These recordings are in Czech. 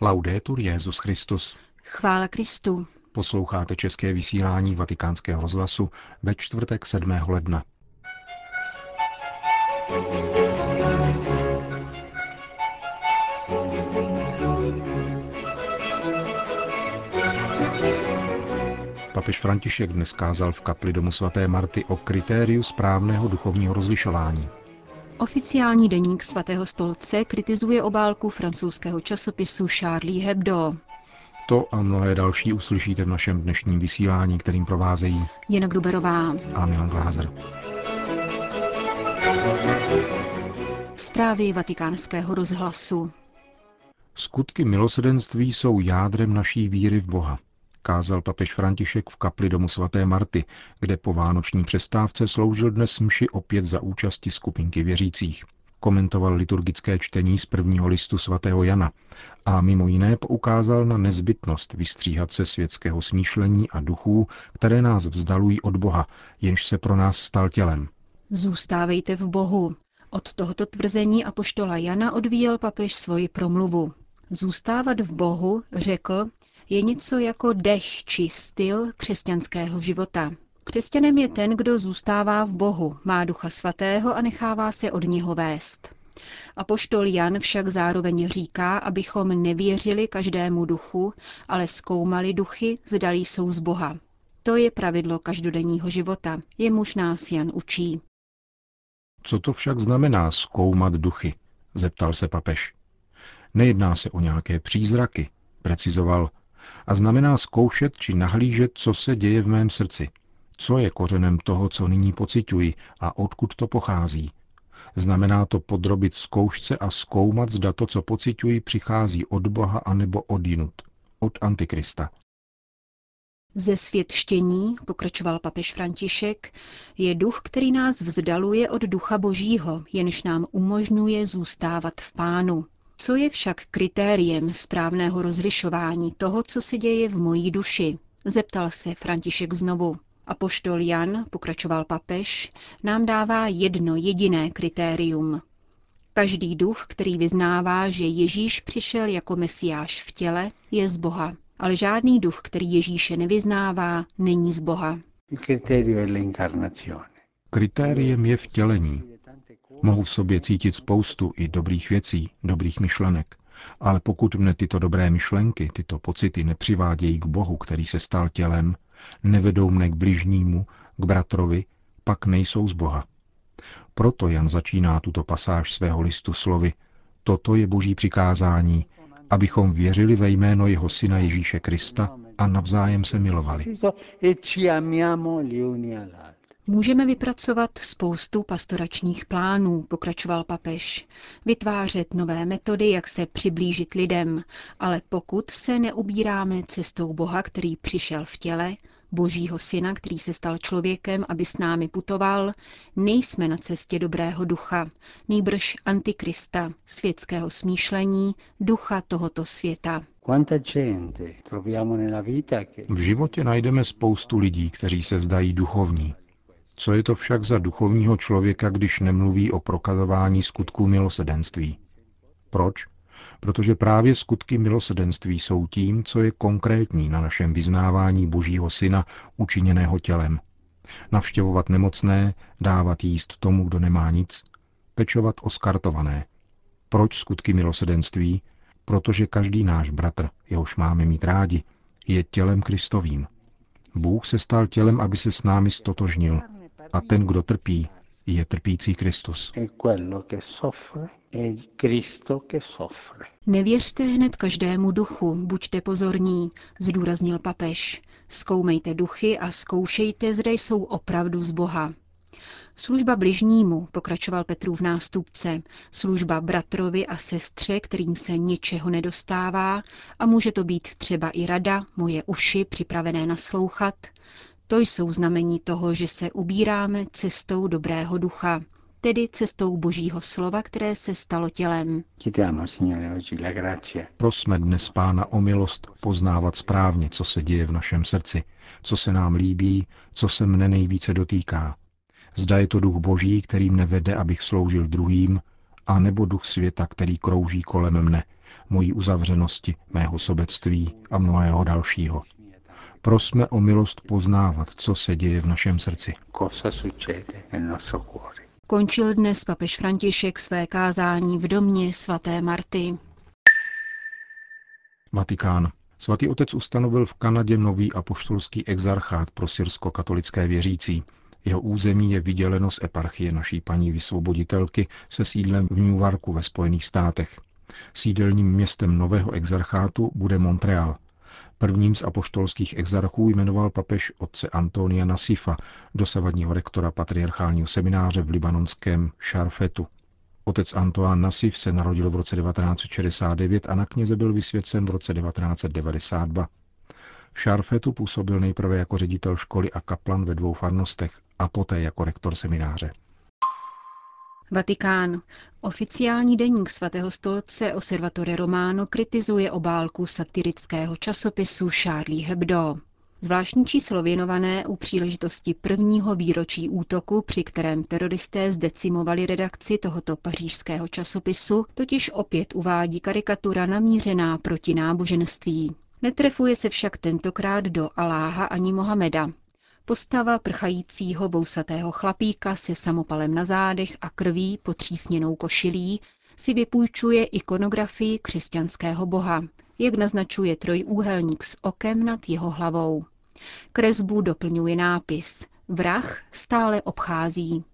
Laudetur Jezus Christus. Chvála Kristu. Posloucháte české vysílání Vatikánského rozhlasu ve čtvrtek 7. ledna. Papež František dnes kázal v kapli domu svaté Marty o kritériu správného duchovního rozlišování. Oficiální deník svatého stolce kritizuje obálku francouzského časopisu Charlie Hebdo. To a mnohé další uslyšíte v našem dnešním vysílání, kterým provázejí Jana Gruberová a Milan Glázer. Zprávy vatikánského rozhlasu. Skutky milosedenství jsou jádrem naší víry v Boha, kázal papež František v kapli domu svaté Marty, kde po vánoční přestávce sloužil dnes mši opět za účasti skupinky věřících. Komentoval liturgické čtení z prvního listu svatého Jana a mimo jiné poukázal na nezbytnost vystříhat se světského smýšlení a duchů, které nás vzdalují od Boha, jenž se pro nás stal tělem. Zůstávejte v Bohu. Od tohoto tvrzení apoštola Jana odvíjel papež svoji promluvu. Zůstávat v Bohu, řekl, je něco jako dech či styl křesťanského života. Křesťanem je ten, kdo zůstává v Bohu, má ducha svatého a nechává se od něho vést. Apoštol Jan však zároveň říká, abychom nevěřili každému duchu, ale zkoumali duchy, zdalí jsou z Boha. To je pravidlo každodenního života, jemuž nás Jan učí. Co to však znamená zkoumat duchy? zeptal se papež. Nejedná se o nějaké přízraky, precizoval, a znamená zkoušet či nahlížet, co se děje v mém srdci. Co je kořenem toho, co nyní pociťuji a odkud to pochází. Znamená to podrobit zkoušce a zkoumat, zda to, co pociťuji, přichází od Boha anebo od jinut, od Antikrista. Ze světštění, pokračoval papež František, je duch, který nás vzdaluje od ducha božího, jenž nám umožňuje zůstávat v pánu. Co je však kritériem správného rozlišování toho, co se děje v mojí duši? Zeptal se František znovu. A poštol Jan, pokračoval papež, nám dává jedno jediné kritérium. Každý duch, který vyznává, že Ježíš přišel jako mesiáš v těle, je z Boha. Ale žádný duch, který Ježíše nevyznává, není z Boha. Kritériem je vtělení. Mohu v sobě cítit spoustu i dobrých věcí, dobrých myšlenek, ale pokud mne tyto dobré myšlenky, tyto pocity nepřivádějí k Bohu, který se stal tělem, nevedou mne k bližnímu, k bratrovi, pak nejsou z Boha. Proto Jan začíná tuto pasáž svého listu slovy Toto je boží přikázání, abychom věřili ve jméno jeho syna Ježíše Krista a navzájem se milovali. Můžeme vypracovat spoustu pastoračních plánů, pokračoval papež, vytvářet nové metody, jak se přiblížit lidem, ale pokud se neubíráme cestou Boha, který přišel v těle, Božího syna, který se stal člověkem, aby s námi putoval, nejsme na cestě dobrého ducha, nýbrž antikrista, světského smýšlení, ducha tohoto světa. V životě najdeme spoustu lidí, kteří se zdají duchovní, co je to však za duchovního člověka, když nemluví o prokazování skutků milosedenství? Proč? Protože právě skutky milosedenství jsou tím, co je konkrétní na našem vyznávání Božího Syna učiněného tělem. Navštěvovat nemocné, dávat jíst tomu, kdo nemá nic, pečovat o skartované. Proč skutky milosedenství? Protože každý náš bratr, jehož máme mít rádi, je tělem Kristovým. Bůh se stal tělem, aby se s námi stotožnil, a ten, kdo trpí, je trpící Kristus. Nevěřte hned každému duchu, buďte pozorní, zdůraznil papež. Zkoumejte duchy a zkoušejte, zda jsou opravdu z Boha. Služba bližnímu, pokračoval Petrův nástupce, služba bratrovi a sestře, kterým se něčeho nedostává, a může to být třeba i rada, moje uši připravené naslouchat, to jsou znamení toho, že se ubíráme cestou dobrého ducha, tedy cestou Božího slova, které se stalo tělem. Prosme dnes Pána o milost poznávat správně, co se děje v našem srdci, co se nám líbí, co se mne nejvíce dotýká. Zda je to duch Boží, který mne vede, abych sloužil druhým, a nebo duch světa, který krouží kolem mne, mojí uzavřenosti, mého sobectví a mnohého dalšího. Prosme o milost poznávat, co se děje v našem srdci. Končil dnes papež František své kázání v domě svaté Marty. Vatikán. Svatý otec ustanovil v Kanadě nový apoštolský exarchát pro syrsko-katolické věřící. Jeho území je vyděleno z eparchie naší paní vysvoboditelky se sídlem v Newarku ve Spojených státech. Sídelním městem nového exarchátu bude Montreal. Prvním z apoštolských exarchů jmenoval papež otce Antonia Nasifa, dosavadního rektora patriarchálního semináře v libanonském Šarfetu. Otec Antoine Nasif se narodil v roce 1969 a na kněze byl vysvěcen v roce 1992. V Šarfetu působil nejprve jako ředitel školy a kaplan ve dvou farnostech a poté jako rektor semináře. Vatikán. Oficiální deník svatého stolce Osservatore Romano kritizuje obálku satirického časopisu Charlie Hebdo. Zvláštní číslo věnované u příležitosti prvního výročí útoku, při kterém teroristé zdecimovali redakci tohoto pařížského časopisu, totiž opět uvádí karikatura namířená proti náboženství. Netrefuje se však tentokrát do Aláha ani Mohameda. Postava prchajícího vousatého chlapíka se samopalem na zádech a krví potřísněnou košilí si vypůjčuje ikonografii křesťanského boha, jak naznačuje trojúhelník s okem nad jeho hlavou. Kresbu doplňuje nápis Vrah stále obchází.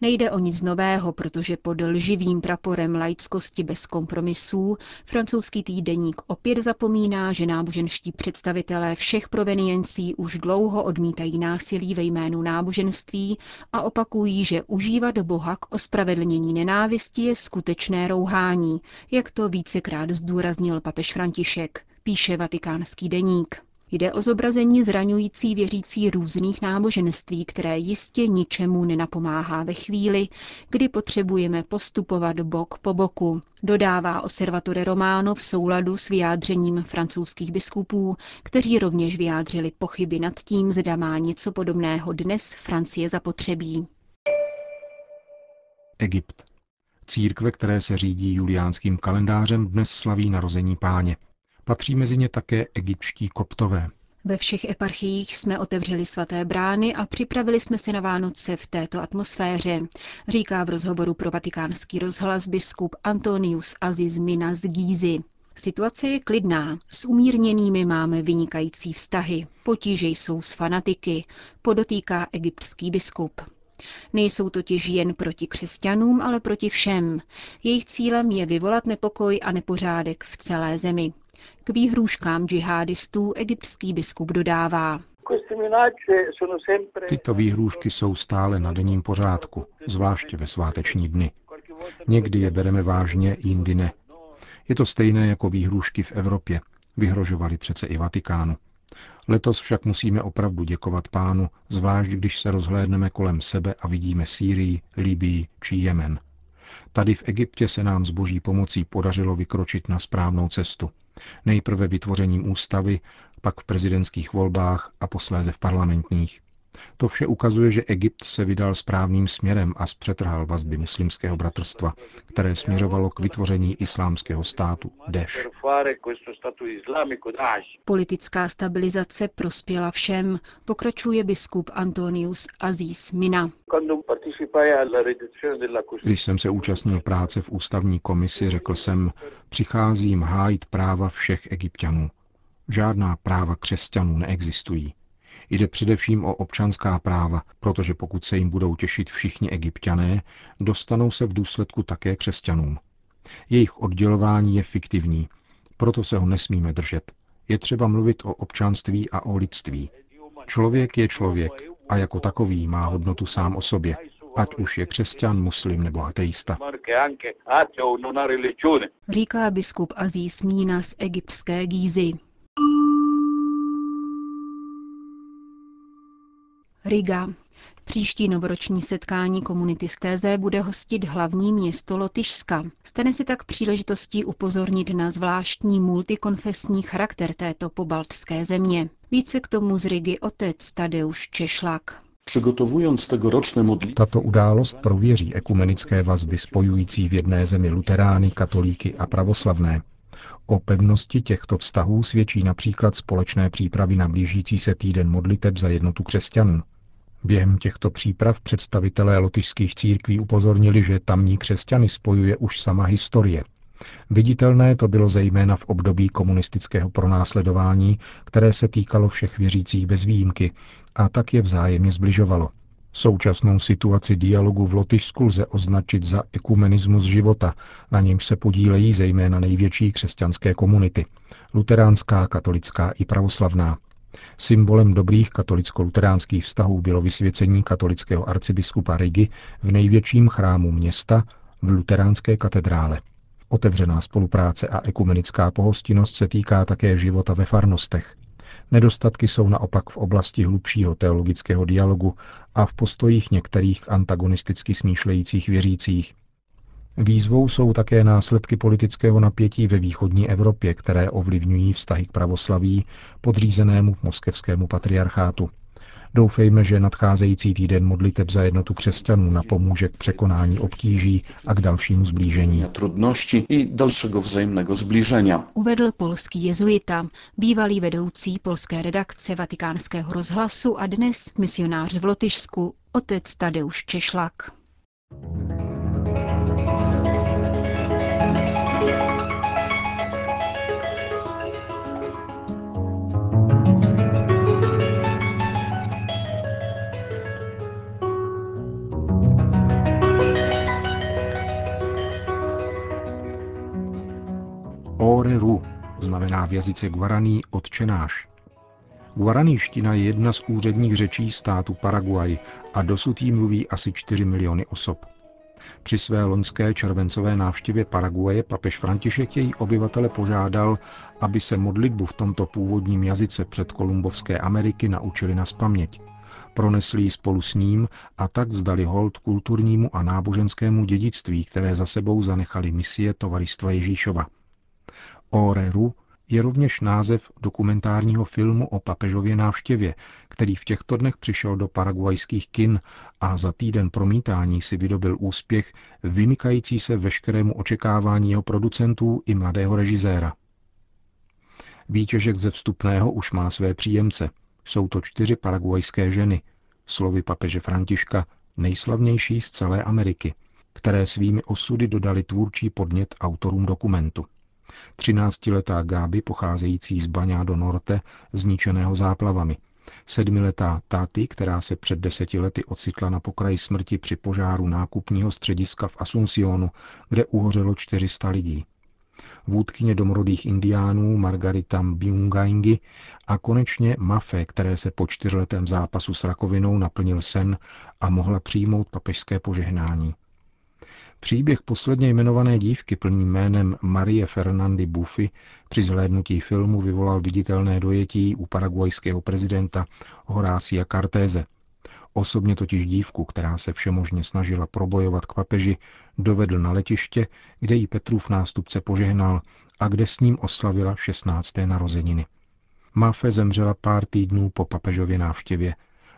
Nejde o nic nového, protože pod lživým praporem laickosti bez kompromisů francouzský týdeník opět zapomíná, že náboženští představitelé všech proveniencí už dlouho odmítají násilí ve jménu náboženství a opakují, že užívat Boha k ospravedlnění nenávisti je skutečné rouhání, jak to vícekrát zdůraznil papež František, píše vatikánský deník. Jde o zobrazení zraňující věřící různých náboženství, které jistě ničemu nenapomáhá ve chvíli, kdy potřebujeme postupovat bok po boku, dodává Osservatore Romano v souladu s vyjádřením francouzských biskupů, kteří rovněž vyjádřili pochyby nad tím, zda má něco podobného dnes Francie zapotřebí. Egypt. Církve, které se řídí juliánským kalendářem, dnes slaví narození páně. Patří mezi ně také egyptští koptové. Ve všech eparchiích jsme otevřeli svaté brány a připravili jsme se na Vánoce v této atmosféře, říká v rozhovoru pro vatikánský rozhlas biskup Antonius Aziz Mina z Gízy. Situace je klidná, s umírněnými máme vynikající vztahy, potíže jsou s fanatiky, podotýká egyptský biskup. Nejsou totiž jen proti křesťanům, ale proti všem. Jejich cílem je vyvolat nepokoj a nepořádek v celé zemi. K výhrůžkám džihadistů egyptský biskup dodává. Tyto výhrůžky jsou stále na denním pořádku, zvláště ve sváteční dny. Někdy je bereme vážně, jindy ne. Je to stejné jako výhrůžky v Evropě. Vyhrožovali přece i Vatikánu. Letos však musíme opravdu děkovat pánu, zvlášť když se rozhlédneme kolem sebe a vidíme Sýrii, Libii či Jemen. Tady v Egyptě se nám s boží pomocí podařilo vykročit na správnou cestu. Nejprve vytvořením ústavy, pak v prezidentských volbách a posléze v parlamentních. To vše ukazuje, že Egypt se vydal správným směrem a zpřetrhal vazby muslimského bratrstva, které směřovalo k vytvoření islámského státu Deš. Politická stabilizace prospěla všem, pokračuje biskup Antonius Aziz Mina. Když jsem se účastnil práce v ústavní komisi, řekl jsem, přicházím hájit práva všech egyptianů. Žádná práva křesťanů neexistují. Jde především o občanská práva, protože pokud se jim budou těšit všichni egyptiané, dostanou se v důsledku také křesťanům. Jejich oddělování je fiktivní, proto se ho nesmíme držet. Je třeba mluvit o občanství a o lidství. Člověk je člověk a jako takový má hodnotu sám o sobě, ať už je křesťan, muslim nebo ateista. Říká biskup Aziz Mína z egyptské Gízy. Riga. Příští novoroční setkání komunity z Téze bude hostit hlavní město Lotyšska. Stane se tak příležitostí upozornit na zvláštní multikonfesní charakter této pobaltské země. Více k tomu z Rigi otec Tadeusz Češlak. Przygotowując tegoroczne modlitwy, Tato událost prověří ekumenické vazby spojující v jedné zemi luterány, katolíky a pravoslavné. O pevnosti těchto vztahů svědčí například společné přípravy na blížící se týden modliteb za jednotu křesťanů. Během těchto příprav představitelé lotyšských církví upozornili, že tamní křesťany spojuje už sama historie. Viditelné to bylo zejména v období komunistického pronásledování, které se týkalo všech věřících bez výjimky a tak je vzájemně zbližovalo. Současnou situaci dialogu v Lotyšsku lze označit za ekumenismus života, na němž se podílejí zejména největší křesťanské komunity – luteránská, katolická i pravoslavná. Symbolem dobrých katolicko-luteránských vztahů bylo vysvěcení katolického arcibiskupa Rigi v největším chrámu města v luteránské katedrále. Otevřená spolupráce a ekumenická pohostinnost se týká také života ve farnostech. Nedostatky jsou naopak v oblasti hlubšího teologického dialogu a v postojích některých antagonisticky smýšlejících věřících. Výzvou jsou také následky politického napětí ve východní Evropě, které ovlivňují vztahy k pravoslaví podřízenému moskevskému patriarchátu. Doufejme, že nadcházející týden modliteb za jednotu křesťanů napomůže k překonání obtíží a k dalšímu zblížení. trudności i dalszego wzajemnego zbliżenia. Uvedl polský jezuita, bývalý vedoucí polské redakce vatikánského rozhlasu a dnes misionář v Lotyšsku, otec Tadeusz Češlak. Jazyce guaraní odčenáš. Guaraníština je jedna z úředních řečí státu Paraguay a dosud jí mluví asi 4 miliony osob. Při své loňské červencové návštěvě Paraguaje papež František její obyvatele požádal, aby se modlitbu v tomto původním jazyce před Kolumbovské Ameriky naučili na spaměť. Pronesli ji spolu s ním a tak vzdali hold kulturnímu a náboženskému dědictví, které za sebou zanechali misie Tovaristva Ježíšova. Oreru je rovněž název dokumentárního filmu o papežově návštěvě, který v těchto dnech přišel do paraguajských kin a za týden promítání si vydobil úspěch vymykající se veškerému očekávání jeho producentů i mladého režiséra. Výtěžek ze vstupného už má své příjemce. Jsou to čtyři paraguajské ženy, slovy papeže Františka, nejslavnější z celé Ameriky, které svými osudy dodali tvůrčí podnět autorům dokumentu. Třináctiletá Gáby, pocházející z Baňá do Norte, zničeného záplavami. Sedmiletá Táty, která se před deseti lety ocitla na pokraji smrti při požáru nákupního střediska v Asuncionu, kde uhořelo 400 lidí. Vůdkyně domorodých indiánů Margarita Mbiungaingi a konečně Mafe, které se po čtyřletém zápasu s rakovinou naplnil sen a mohla přijmout papežské požehnání. Příběh posledně jmenované dívky plným jménem Marie Fernandy Buffy při zhlédnutí filmu vyvolal viditelné dojetí u paraguajského prezidenta Horácia Cartéze. Osobně totiž dívku, která se všemožně snažila probojovat k papeži, dovedl na letiště, kde jí Petrův nástupce požehnal a kde s ním oslavila 16. narozeniny. Mafe zemřela pár týdnů po papežově návštěvě,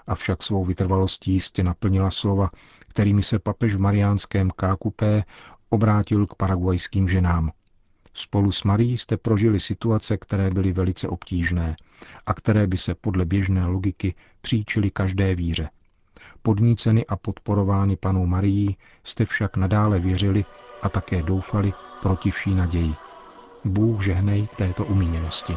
avšak svou vytrvalostí jistě naplnila slova, kterými se papež v mariánském Kákupé obrátil k paraguajským ženám. Spolu s Marí jste prožili situace, které byly velice obtížné a které by se podle běžné logiky příčily každé víře. Podníceny a podporovány panou Marií jste však nadále věřili a také doufali proti vší naději. Bůh žehnej této umíněnosti.